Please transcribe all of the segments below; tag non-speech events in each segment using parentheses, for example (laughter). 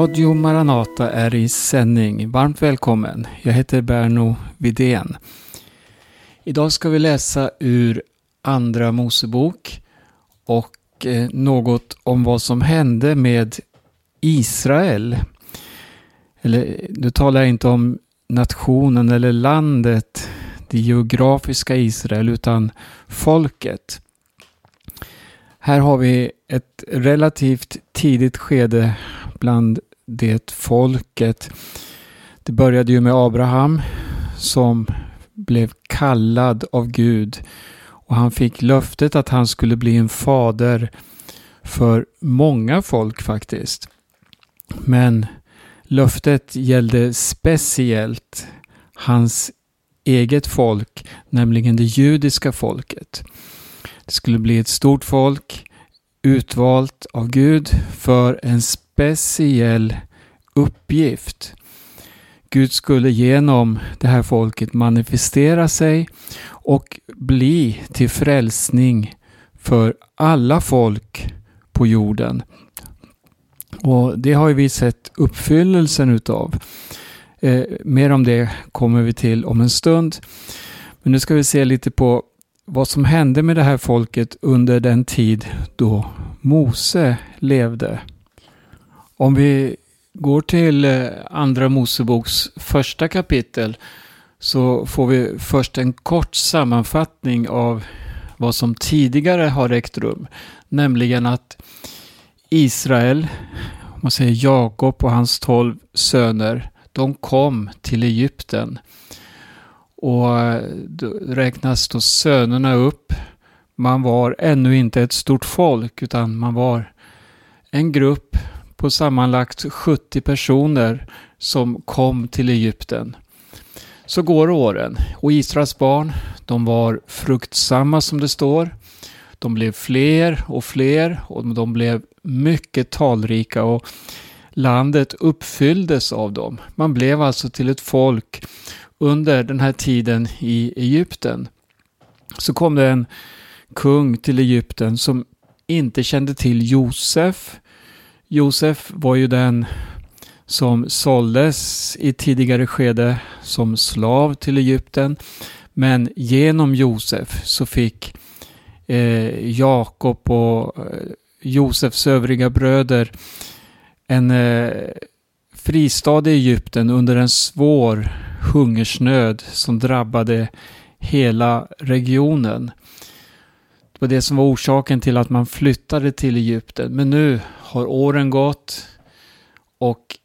Radio Maranata är i sändning. Varmt välkommen. Jag heter Berno Vidén. Idag ska vi läsa ur Andra Mosebok och eh, något om vad som hände med Israel. Eller nu talar jag inte om nationen eller landet, det geografiska Israel, utan folket. Här har vi ett relativt tidigt skede bland det folket. Det började ju med Abraham som blev kallad av Gud och han fick löftet att han skulle bli en fader för många folk faktiskt. Men löftet gällde speciellt hans eget folk, nämligen det judiska folket. Det skulle bli ett stort folk utvalt av Gud för en speciell uppgift. Gud skulle genom det här folket manifestera sig och bli till frälsning för alla folk på jorden. Och det har vi sett uppfyllelsen utav. Eh, mer om det kommer vi till om en stund. Men nu ska vi se lite på vad som hände med det här folket under den tid då Mose levde. Om vi går till eh, Andra Moseboks första kapitel så får vi först en kort sammanfattning av vad som tidigare har ägt rum. Nämligen att Israel, man säger Jakob och hans tolv söner, de kom till Egypten. Och eh, då räknas då sönerna upp. Man var ännu inte ett stort folk utan man var en grupp på sammanlagt 70 personer som kom till Egypten. Så går åren och Israels barn, de var fruktsamma som det står. De blev fler och fler och de blev mycket talrika och landet uppfylldes av dem. Man blev alltså till ett folk under den här tiden i Egypten. Så kom det en kung till Egypten som inte kände till Josef. Josef var ju den som såldes i tidigare skede som slav till Egypten. Men genom Josef så fick eh, Jakob och eh, Josefs övriga bröder en eh, fristad i Egypten under en svår hungersnöd som drabbade hela regionen. Det var det som var orsaken till att man flyttade till Egypten. Men nu har åren gått och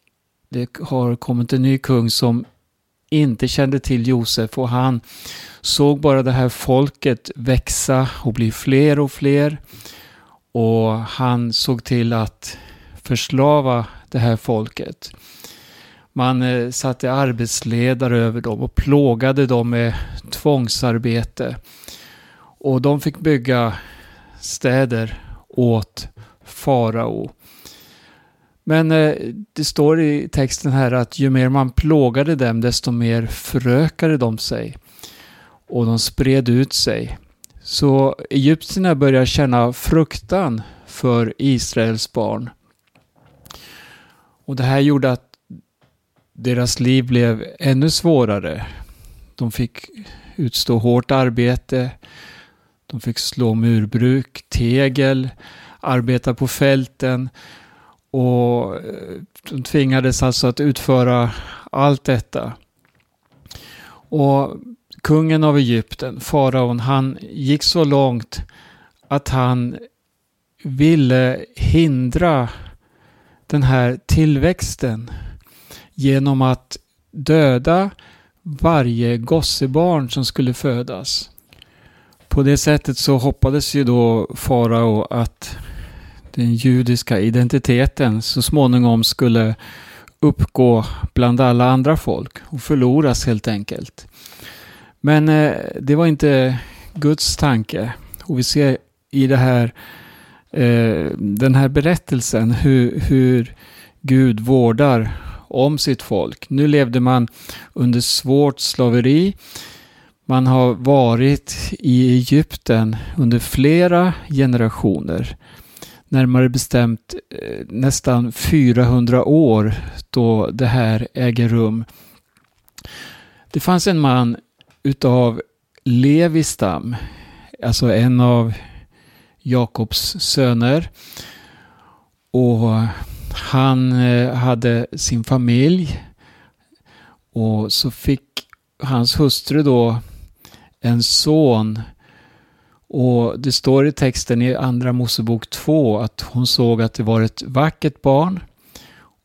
det har kommit en ny kung som inte kände till Josef och han såg bara det här folket växa och bli fler och fler. Och han såg till att förslava det här folket. Man eh, satte arbetsledare över dem och plågade dem med tvångsarbete. Och de fick bygga städer åt farao. Men eh, det står i texten här att ju mer man plågade dem desto mer förökade de sig. Och de spred ut sig. Så egyptierna börjar känna fruktan för Israels barn. Och det här gjorde att deras liv blev ännu svårare. De fick utstå hårt arbete. De fick slå murbruk, tegel, arbeta på fälten och eh, de tvingades alltså att utföra allt detta. Och kungen av Egypten, faraon, han gick så långt att han ville hindra den här tillväxten genom att döda varje gossebarn som skulle födas. På det sättet så hoppades ju då farao att den judiska identiteten så småningom skulle uppgå bland alla andra folk och förloras helt enkelt. Men eh, det var inte Guds tanke. Och vi ser i det här, eh, den här berättelsen hur, hur Gud vårdar om sitt folk. Nu levde man under svårt slaveri. Man har varit i Egypten under flera generationer närmare bestämt eh, nästan 400 år då det här äger rum. Det fanns en man utav Levistam, alltså en av Jakobs söner. Och han eh, hade sin familj och så fick hans hustru då en son och det står i texten i Andra Mosebok 2 att hon såg att det var ett vackert barn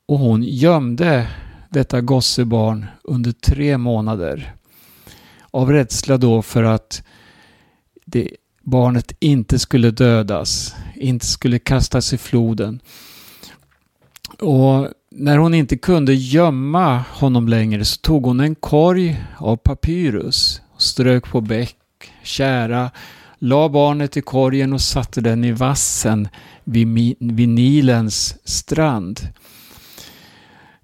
och hon gömde detta gossebarn under tre månader. Av rädsla då för att det, barnet inte skulle dödas, inte skulle kastas i floden. Och när hon inte kunde gömma honom längre så tog hon en korg av papyrus, strök på bäck, kära la barnet i korgen och satte den i vassen vid, vid Nilens strand.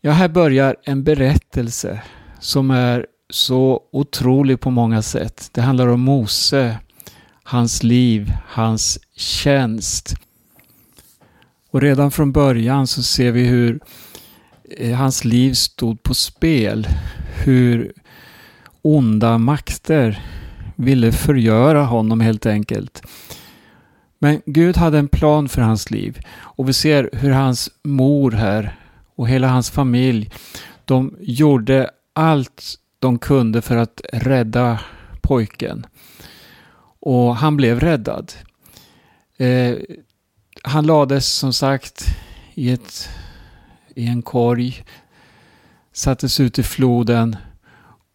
Ja, här börjar en berättelse som är så otrolig på många sätt. Det handlar om Mose, hans liv, hans tjänst. Och redan från början så ser vi hur eh, hans liv stod på spel. Hur onda makter ville förgöra honom helt enkelt. Men Gud hade en plan för hans liv och vi ser hur hans mor här och hela hans familj, de gjorde allt de kunde för att rädda pojken. Och han blev räddad. Eh, han lades som sagt i, ett, i en korg, sattes ut i floden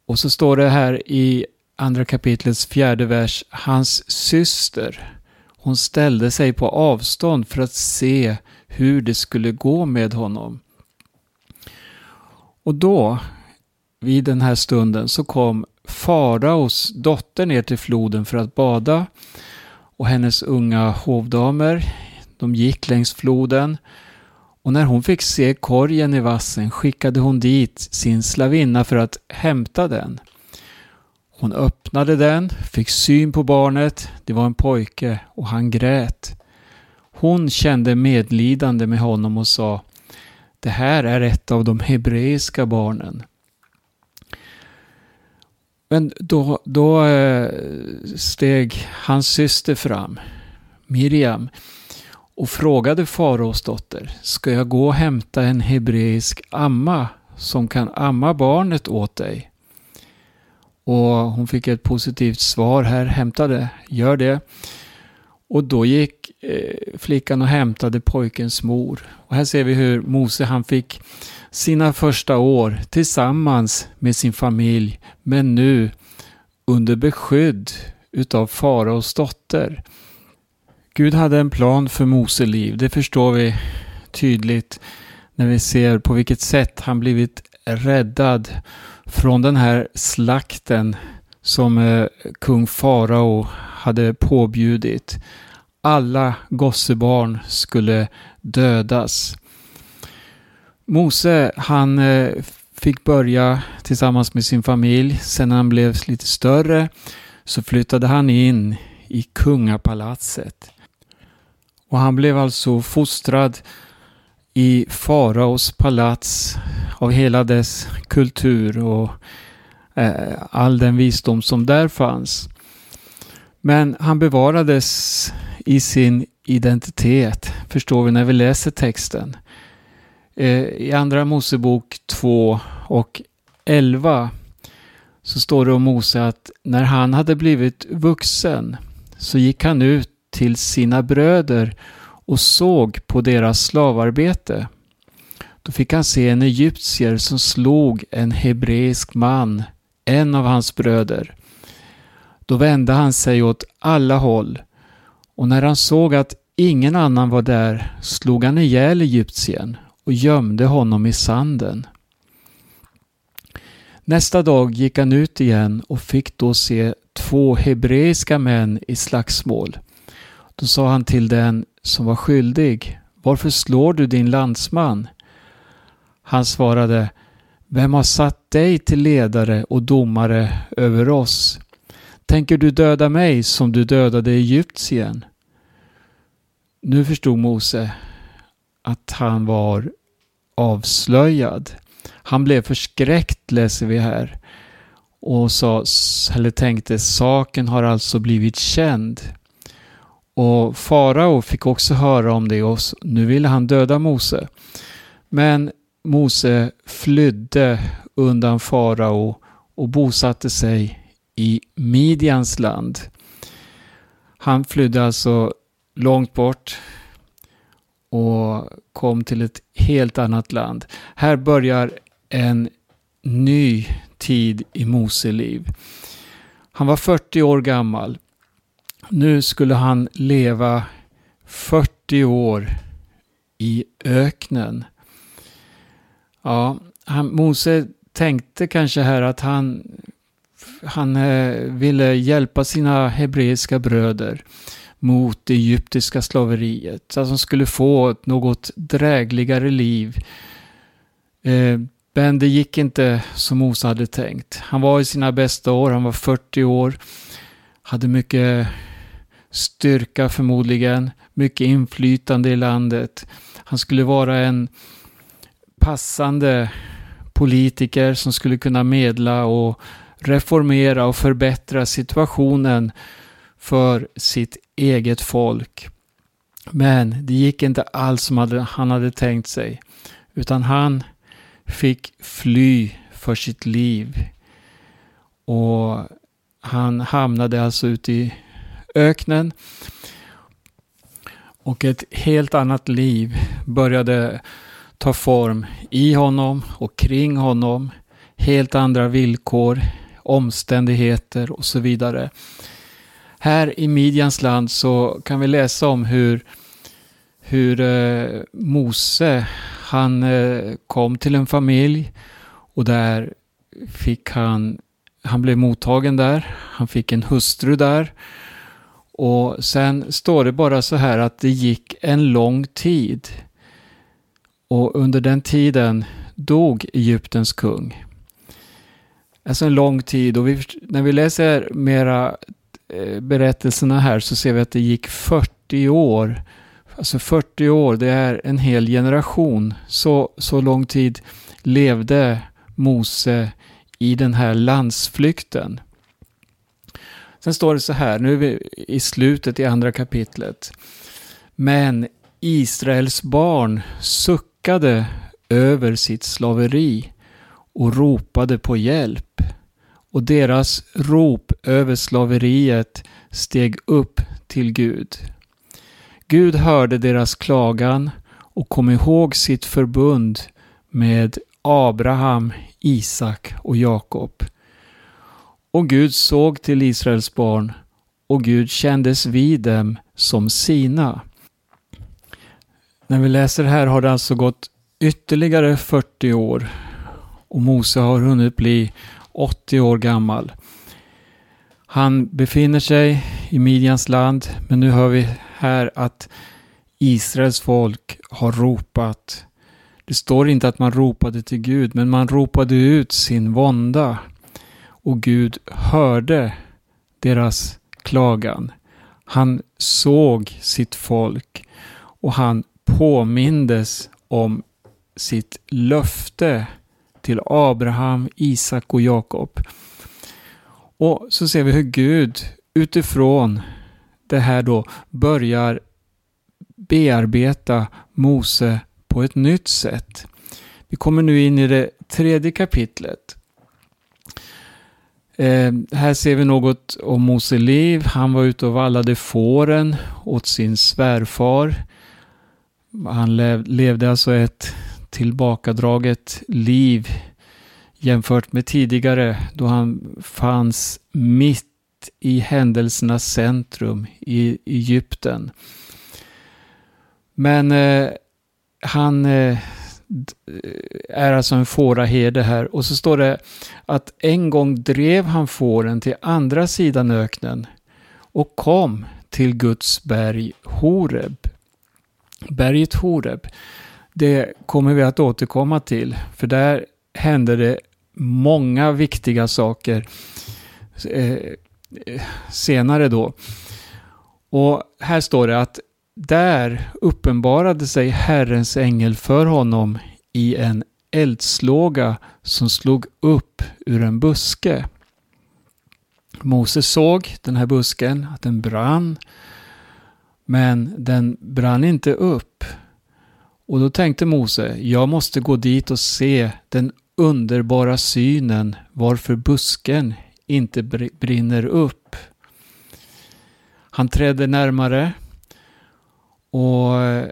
och så står det här i andra kapitlets fjärde vers, hans syster. Hon ställde sig på avstånd för att se hur det skulle gå med honom. Och då, vid den här stunden, så kom faraos dotter ner till floden för att bada och hennes unga hovdamer, de gick längs floden och när hon fick se korgen i vassen skickade hon dit sin slavinna för att hämta den. Hon öppnade den, fick syn på barnet. Det var en pojke och han grät. Hon kände medlidande med honom och sa Det här är ett av de hebreiska barnen. Men då, då eh, steg hans syster fram, Miriam, och frågade faraos dotter, ska jag gå och hämta en hebreisk amma som kan amma barnet åt dig? Och hon fick ett positivt svar här, hämta det, gör det. Och då gick eh, flickan och hämtade pojkens mor. Och här ser vi hur Mose han fick sina första år tillsammans med sin familj, men nu under beskydd utav faraos dotter. Gud hade en plan för Mose liv, det förstår vi tydligt när vi ser på vilket sätt han blivit räddad från den här slakten som eh, kung farao hade påbjudit. Alla gossebarn skulle dödas. Mose han eh, fick börja tillsammans med sin familj. Sen när han blev lite större så flyttade han in i kungapalatset. Och han blev alltså fostrad i faraos palats av hela dess kultur och eh, all den visdom som där fanns. Men han bevarades i sin identitet, förstår vi när vi läser texten. Eh, I Andra Mosebok 2 och 11 så står det om Mose att när han hade blivit vuxen så gick han ut till sina bröder och såg på deras slavarbete. Då fick han se en egyptier som slog en hebreisk man, en av hans bröder. Då vände han sig åt alla håll och när han såg att ingen annan var där slog han ihjäl egyptiern och gömde honom i sanden. Nästa dag gick han ut igen och fick då se två hebreiska män i slagsmål. Då sa han till den som var skyldig, varför slår du din landsman? Han svarade, vem har satt dig till ledare och domare över oss? Tänker du döda mig som du dödade Egyptien? nu förstod Mose att han var avslöjad. Han blev förskräckt läser vi här och sa, eller tänkte saken har alltså blivit känd. Och farao fick också höra om det och nu ville han döda Mose. Men Mose flydde undan farao och bosatte sig i Midjans land. Han flydde alltså långt bort och kom till ett helt annat land. Här börjar en ny tid i Mose liv. Han var 40 år gammal. Nu skulle han leva 40 år i öknen. Ja, han, Mose tänkte kanske här att han, han eh, ville hjälpa sina hebreiska bröder mot det egyptiska slaveriet. Så att de skulle få ett något drägligare liv. Eh, men det gick inte som Mose hade tänkt. Han var i sina bästa år, han var 40 år. Hade mycket styrka förmodligen, mycket inflytande i landet. Han skulle vara en passande politiker som skulle kunna medla och reformera och förbättra situationen för sitt eget folk. Men det gick inte alls som han hade tänkt sig. Utan han fick fly för sitt liv. Och han hamnade alltså ute i öknen. Och ett helt annat liv började ta form i honom och kring honom. Helt andra villkor, omständigheter och så vidare. Här i Midjans land så kan vi läsa om hur, hur eh, Mose, han eh, kom till en familj och där fick han, han blev mottagen där, han fick en hustru där. Och sen står det bara så här att det gick en lång tid. Och under den tiden dog Egyptens kung. Alltså en lång tid och vi, när vi läser mera eh, berättelserna här så ser vi att det gick 40 år. Alltså 40 år, det är en hel generation. Så, så lång tid levde Mose i den här landsflykten. Sen står det så här, nu är vi i slutet i andra kapitlet. Men Israels barn suckade över sitt slaveri och ropade på hjälp. Och deras rop över slaveriet steg upp till Gud. Gud hörde deras klagan och kom ihåg sitt förbund med Abraham, Isak och Jakob. Och Gud såg till Israels barn och Gud kändes vid dem som sina. När vi läser här har det alltså gått ytterligare 40 år och Mose har hunnit bli 80 år gammal. Han befinner sig i Midjans land men nu hör vi här att Israels folk har ropat. Det står inte att man ropade till Gud men man ropade ut sin vånda och Gud hörde deras klagan. Han såg sitt folk och han påmindes om sitt löfte till Abraham, Isak och Jakob. Och så ser vi hur Gud utifrån det här då börjar bearbeta Mose på ett nytt sätt. Vi kommer nu in i det tredje kapitlet. Eh, här ser vi något om Mose liv. Han var ute och vallade fåren åt sin svärfar. Han lev, levde alltså ett tillbakadraget liv jämfört med tidigare då han fanns mitt i händelsernas centrum i Egypten. Men eh, han eh, är alltså en fåraherde här och så står det att en gång drev han fåren till andra sidan öknen och kom till Guds berg Horeb. Berget Horeb, det kommer vi att återkomma till för där hände det många viktiga saker eh, senare då. Och här står det att där uppenbarade sig Herrens ängel för honom i en eldslåga som slog upp ur en buske. Moses såg den här busken, att den brann, men den brann inte upp. Och då tänkte Mose, jag måste gå dit och se den underbara synen varför busken inte brinner upp. Han trädde närmare och eh,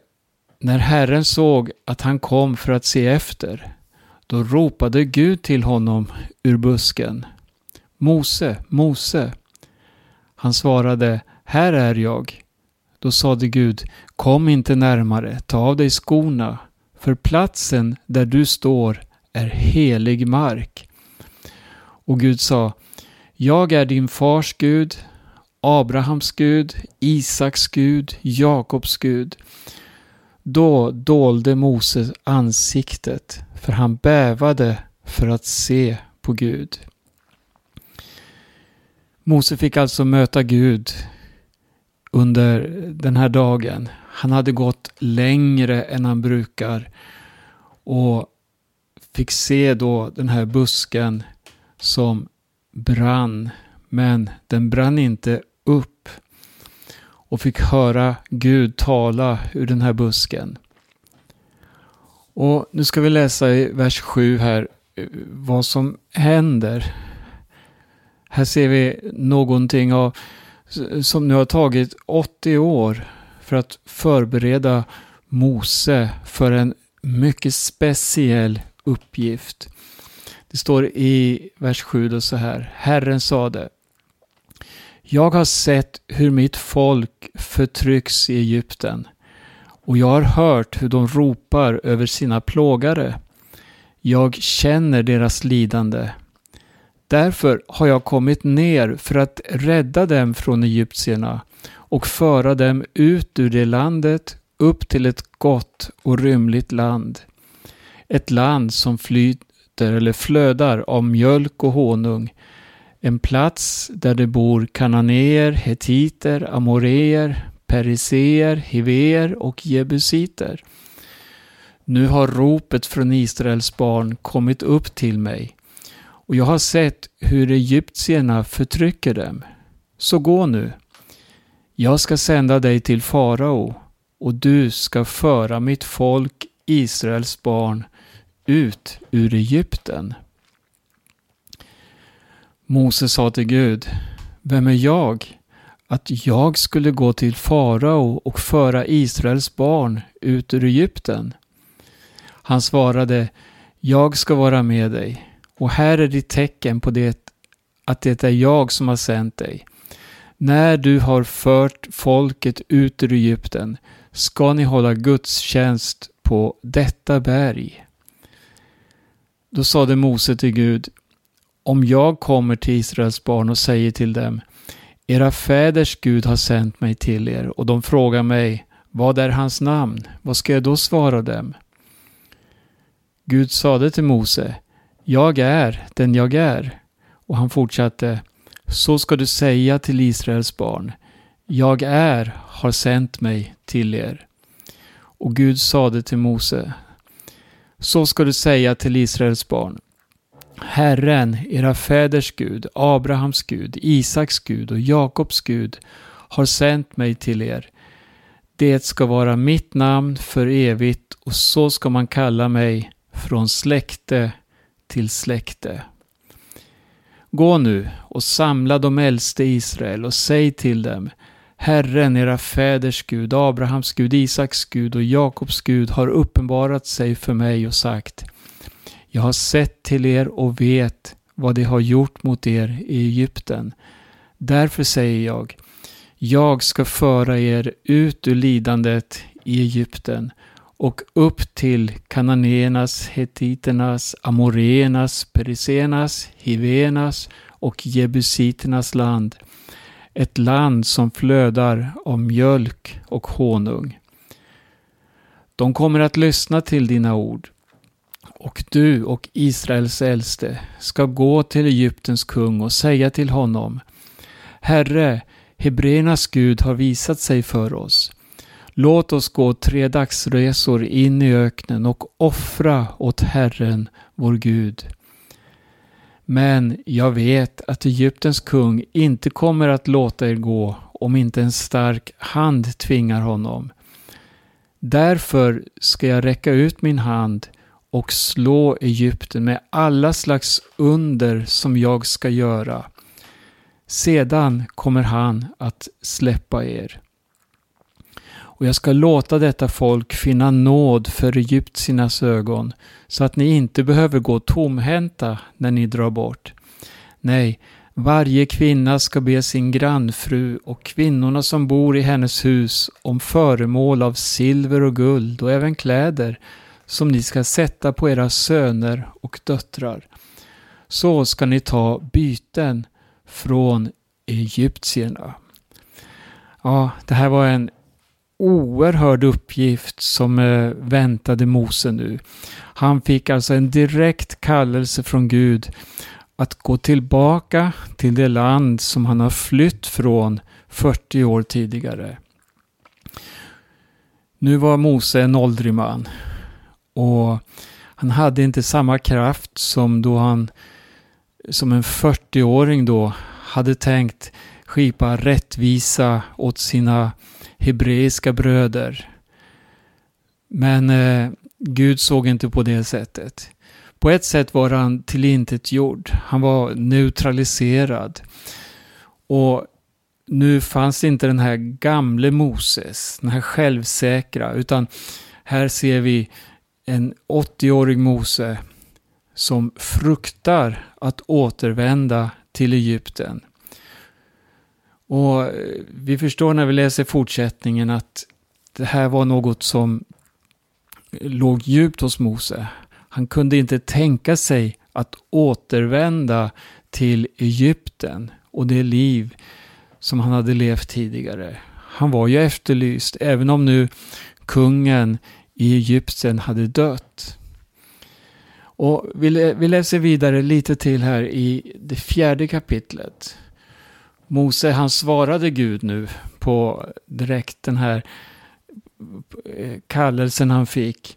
när Herren såg att han kom för att se efter, då ropade Gud till honom ur busken. Mose, Mose. Han svarade, här är jag. Då sade Gud, kom inte närmare, ta av dig skorna, för platsen där du står är helig mark. Och Gud sa, jag är din fars Gud, Abrahams Gud, Isaks Gud, Jakobs Gud. Då dolde Moses ansiktet, för han bävade för att se på Gud. Mose fick alltså möta Gud under den här dagen. Han hade gått längre än han brukar och fick se då den här busken som brann. Men den brann inte upp och fick höra Gud tala ur den här busken. Och nu ska vi läsa i vers 7 här eh, vad som händer. Här ser vi någonting av, som nu har tagit 80 år för att förbereda Mose för en mycket speciell uppgift. Det står i vers 7 då så här. Herren sade jag har sett hur mitt folk förtrycks i Egypten och jag har hört hur de ropar över sina plågare. Jag känner deras lidande. Därför har jag kommit ner för att rädda dem från egyptierna och föra dem ut ur det landet upp till ett gott och rymligt land. Ett land som flyter eller flödar av mjölk och honung. En plats där det bor kananéer, hetiter, amoreer, periseer, hiver och jebusiter. Nu har ropet från Israels barn kommit upp till mig och jag har sett hur egyptierna förtrycker dem. Så gå nu. Jag ska sända dig till farao och du ska föra mitt folk Israels barn ut ur Egypten. Mose sa till Gud, vem är jag att jag skulle gå till farao och föra Israels barn ut ur Egypten? Han svarade, jag ska vara med dig och här är ditt tecken på det att det är jag som har sänt dig. När du har fört folket ut ur Egypten ska ni hålla gudstjänst på detta berg. Då sade Mose till Gud, om jag kommer till Israels barn och säger till dem, era fäders Gud har sänt mig till er och de frågar mig, vad är hans namn? Vad ska jag då svara dem? Gud sade till Mose, jag är den jag är. Och han fortsatte, så ska du säga till Israels barn, jag är har sänt mig till er. Och Gud sade till Mose, så ska du säga till Israels barn, Herren, era fäders Gud, Abrahams Gud, Isaks Gud och Jakobs Gud har sänt mig till er. Det ska vara mitt namn för evigt och så ska man kalla mig från släkte till släkte. Gå nu och samla de äldste i Israel och säg till dem Herren, era fäders Gud, Abrahams Gud, Isaks Gud och Jakobs Gud har uppenbarat sig för mig och sagt jag har sett till er och vet vad de har gjort mot er i Egypten. Därför säger jag Jag ska föra er ut ur lidandet i Egypten och upp till kananéernas, hetiternas, amoreernas, perisenas, hivenas och jebusiternas land. Ett land som flödar av mjölk och honung. De kommer att lyssna till dina ord. Och du och Israels äldste ska gå till Egyptens kung och säga till honom Herre, Hebreernas Gud har visat sig för oss. Låt oss gå tre dagsresor in i öknen och offra åt Herren, vår Gud. Men jag vet att Egyptens kung inte kommer att låta er gå om inte en stark hand tvingar honom. Därför ska jag räcka ut min hand och slå Egypten med alla slags under som jag ska göra. Sedan kommer han att släppa er. Och jag ska låta detta folk finna nåd för Egyptiernas ögon, så att ni inte behöver gå tomhänta när ni drar bort. Nej, varje kvinna ska be sin grannfru och kvinnorna som bor i hennes hus om föremål av silver och guld och även kläder som ni ska sätta på era söner och döttrar. Så ska ni ta byten från egyptierna. Ja, det här var en oerhörd uppgift som eh, väntade Mose nu. Han fick alltså en direkt kallelse från Gud att gå tillbaka till det land som han har flytt från 40 år tidigare. Nu var Mose en åldrig man och han hade inte samma kraft som då han som en 40-åring då hade tänkt skipa rättvisa åt sina hebreiska bröder. Men eh, Gud såg inte på det sättet. På ett sätt var han tillintetgjord. Han var neutraliserad. Och nu fanns inte den här gamle Moses, den här självsäkra, utan här ser vi en 80-årig Mose som fruktar att återvända till Egypten. Och eh, vi förstår när vi läser fortsättningen att det här var något som låg djupt hos Mose. Han kunde inte tänka sig att återvända till Egypten och det liv som han hade levt tidigare. Han var ju efterlyst, även om nu kungen i Egypten hade dött. Och vi, vi läser vidare lite till här i det fjärde kapitlet. Mose han svarade Gud nu på direkt den här eh, kallelsen han fick.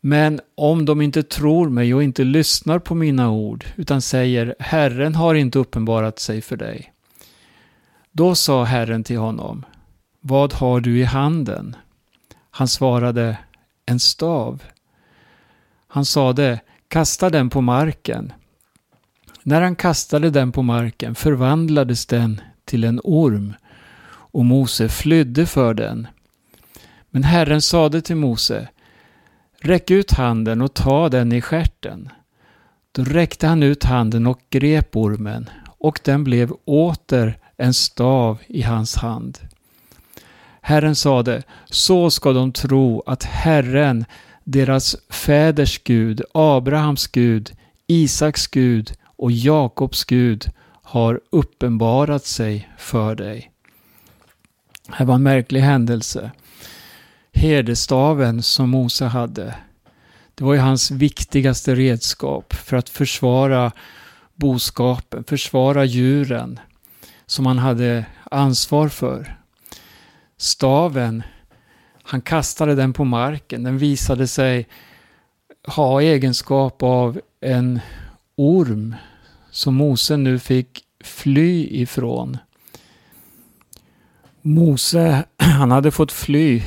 Men om de inte tror mig och inte lyssnar på mina ord utan säger Herren har inte uppenbarat sig för dig. Då sa Herren till honom Vad har du i handen? Han svarade en stav. Han sade Kasta den på marken. När han kastade den på marken förvandlades den till en orm och Mose flydde för den. Men Herren sade till Mose Räck ut handen och ta den i skärten. Då räckte han ut handen och grep ormen och den blev åter en stav i hans hand. Herren sade, så ska de tro att Herren, deras fäders Gud, Abrahams Gud, Isaks Gud och Jakobs Gud har uppenbarat sig för dig. Det här var en märklig händelse. Herdestaven som Mose hade, det var ju hans viktigaste redskap för att försvara boskapen, försvara djuren som han hade ansvar för. Staven, han kastade den på marken, den visade sig ha egenskap av en orm som Mose nu fick fly ifrån. Mose, (clears throat) han hade fått fly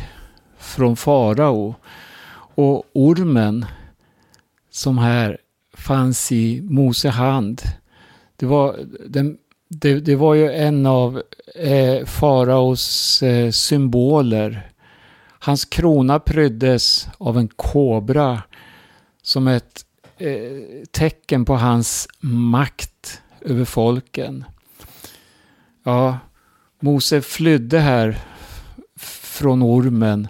från farao och ormen som här fanns i Mose hand, det var, den, det, det var ju en av eh, faraos eh, symboler. Hans krona pryddes av en kobra som ett eh, tecken på hans makt över folken. Ja, Mose flydde här från ormen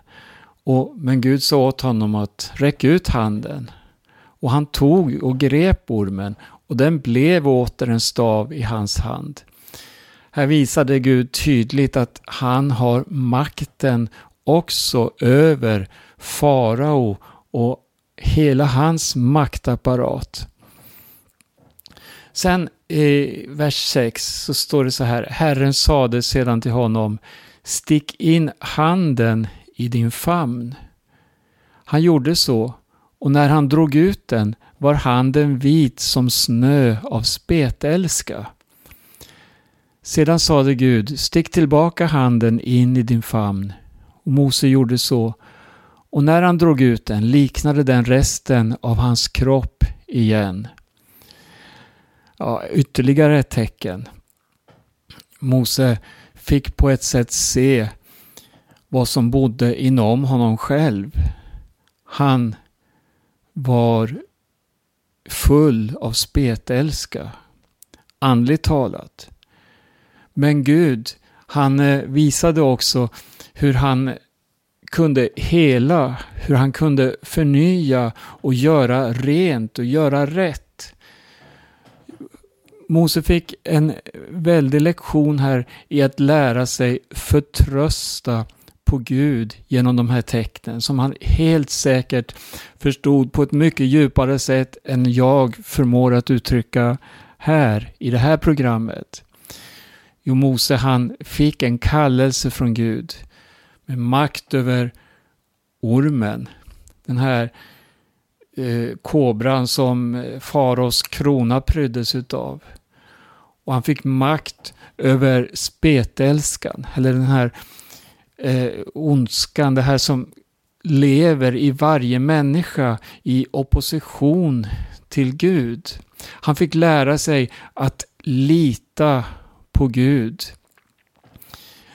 och, men Gud sa åt honom att räcka ut handen. Och han tog och grep ormen och den blev åter en stav i hans hand. Här visade Gud tydligt att han har makten också över farao och hela hans maktapparat. Sen i vers 6 så står det så här. Herren sade sedan till honom Stick in handen i din famn. Han gjorde så, och när han drog ut den var handen vit som snö av spetälska. Sedan sade Gud, stick tillbaka handen in i din famn. Och Mose gjorde så, och när han drog ut den liknade den resten av hans kropp igen. Ja, ytterligare ett tecken. Mose fick på ett sätt se vad som bodde inom honom själv. Han var full av spetälska, andligt talat. Men Gud, han eh, visade också hur han kunde hela, hur han kunde förnya och göra rent och göra rätt. Mose fick en väldig lektion här i att lära sig förtrösta på Gud genom de här tecknen som han helt säkert förstod på ett mycket djupare sätt än jag förmår att uttrycka här i det här programmet. Jo, Mose han fick en kallelse från Gud med makt över ormen. Den här eh, kobran som faraos krona pryddes utav. Och han fick makt över spetälskan, eller den här eh, ondskan, det här som lever i varje människa i opposition till Gud. Han fick lära sig att lita på Gud.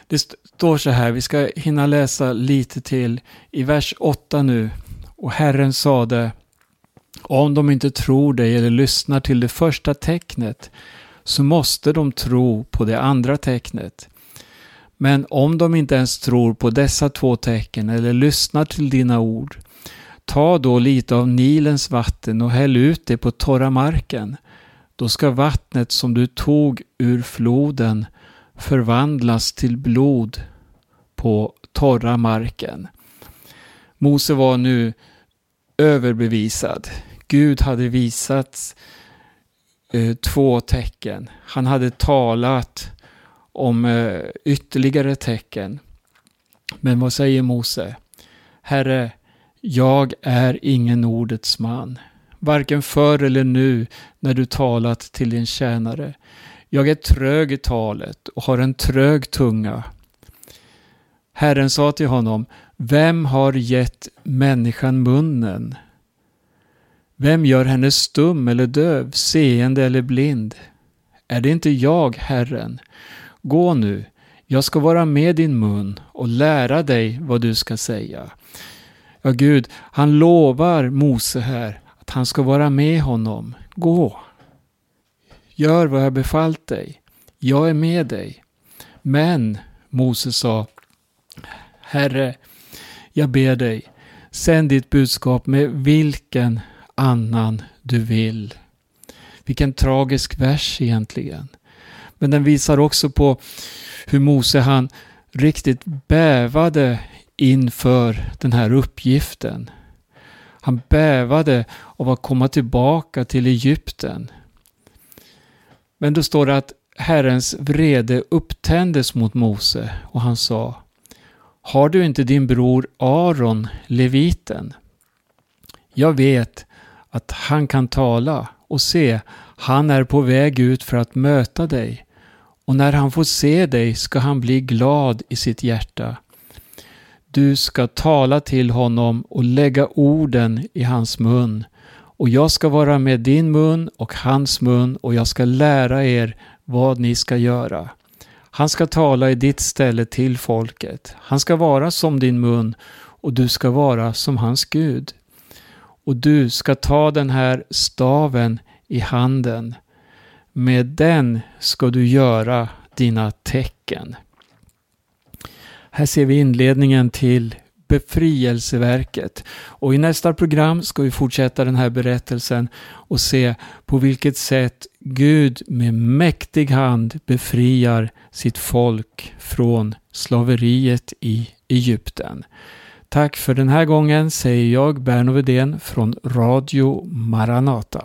Det står så här, vi ska hinna läsa lite till i vers 8 nu. Och Herren sade, om de inte tror dig eller lyssnar till det första tecknet så måste de tro på det andra tecknet. Men om de inte ens tror på dessa två tecken eller lyssnar till dina ord, ta då lite av Nilens vatten och häll ut det på torra marken. Då ska vattnet som du tog ur floden förvandlas till blod på torra marken. Mose var nu överbevisad. Gud hade visat eh, två tecken. Han hade talat om eh, ytterligare tecken. Men vad säger Mose? Herre, jag är ingen ordets man, varken förr eller nu när du talat till din tjänare. Jag är trög i talet och har en trög tunga. Herren sa till honom, vem har gett människan munnen? Vem gör henne stum eller döv, seende eller blind? Är det inte jag, Herren? Gå nu, jag ska vara med din mun och lära dig vad du ska säga. Ja, Gud, han lovar Mose här att han ska vara med honom. Gå. Gör vad jag befallt dig. Jag är med dig. Men, Mose sa, Herre, jag ber dig, sänd ditt budskap med vilken annan du vill. Vilken tragisk vers egentligen. Men den visar också på hur Mose han riktigt bävade inför den här uppgiften. Han bävade av att komma tillbaka till Egypten. Men då står det att Herrens vrede upptändes mot Mose och han sa Har du inte din bror Aron, leviten? Jag vet att han kan tala och se, han är på väg ut för att möta dig och när han får se dig ska han bli glad i sitt hjärta. Du ska tala till honom och lägga orden i hans mun och jag ska vara med din mun och hans mun och jag ska lära er vad ni ska göra. Han ska tala i ditt ställe till folket. Han ska vara som din mun och du ska vara som hans Gud. Och du ska ta den här staven i handen med den ska du göra dina tecken. Här ser vi inledningen till Befrielseverket. Och i nästa program ska vi fortsätta den här berättelsen och se på vilket sätt Gud med mäktig hand befriar sitt folk från slaveriet i Egypten. Tack för den här gången säger jag Berno Vedén från Radio Maranata.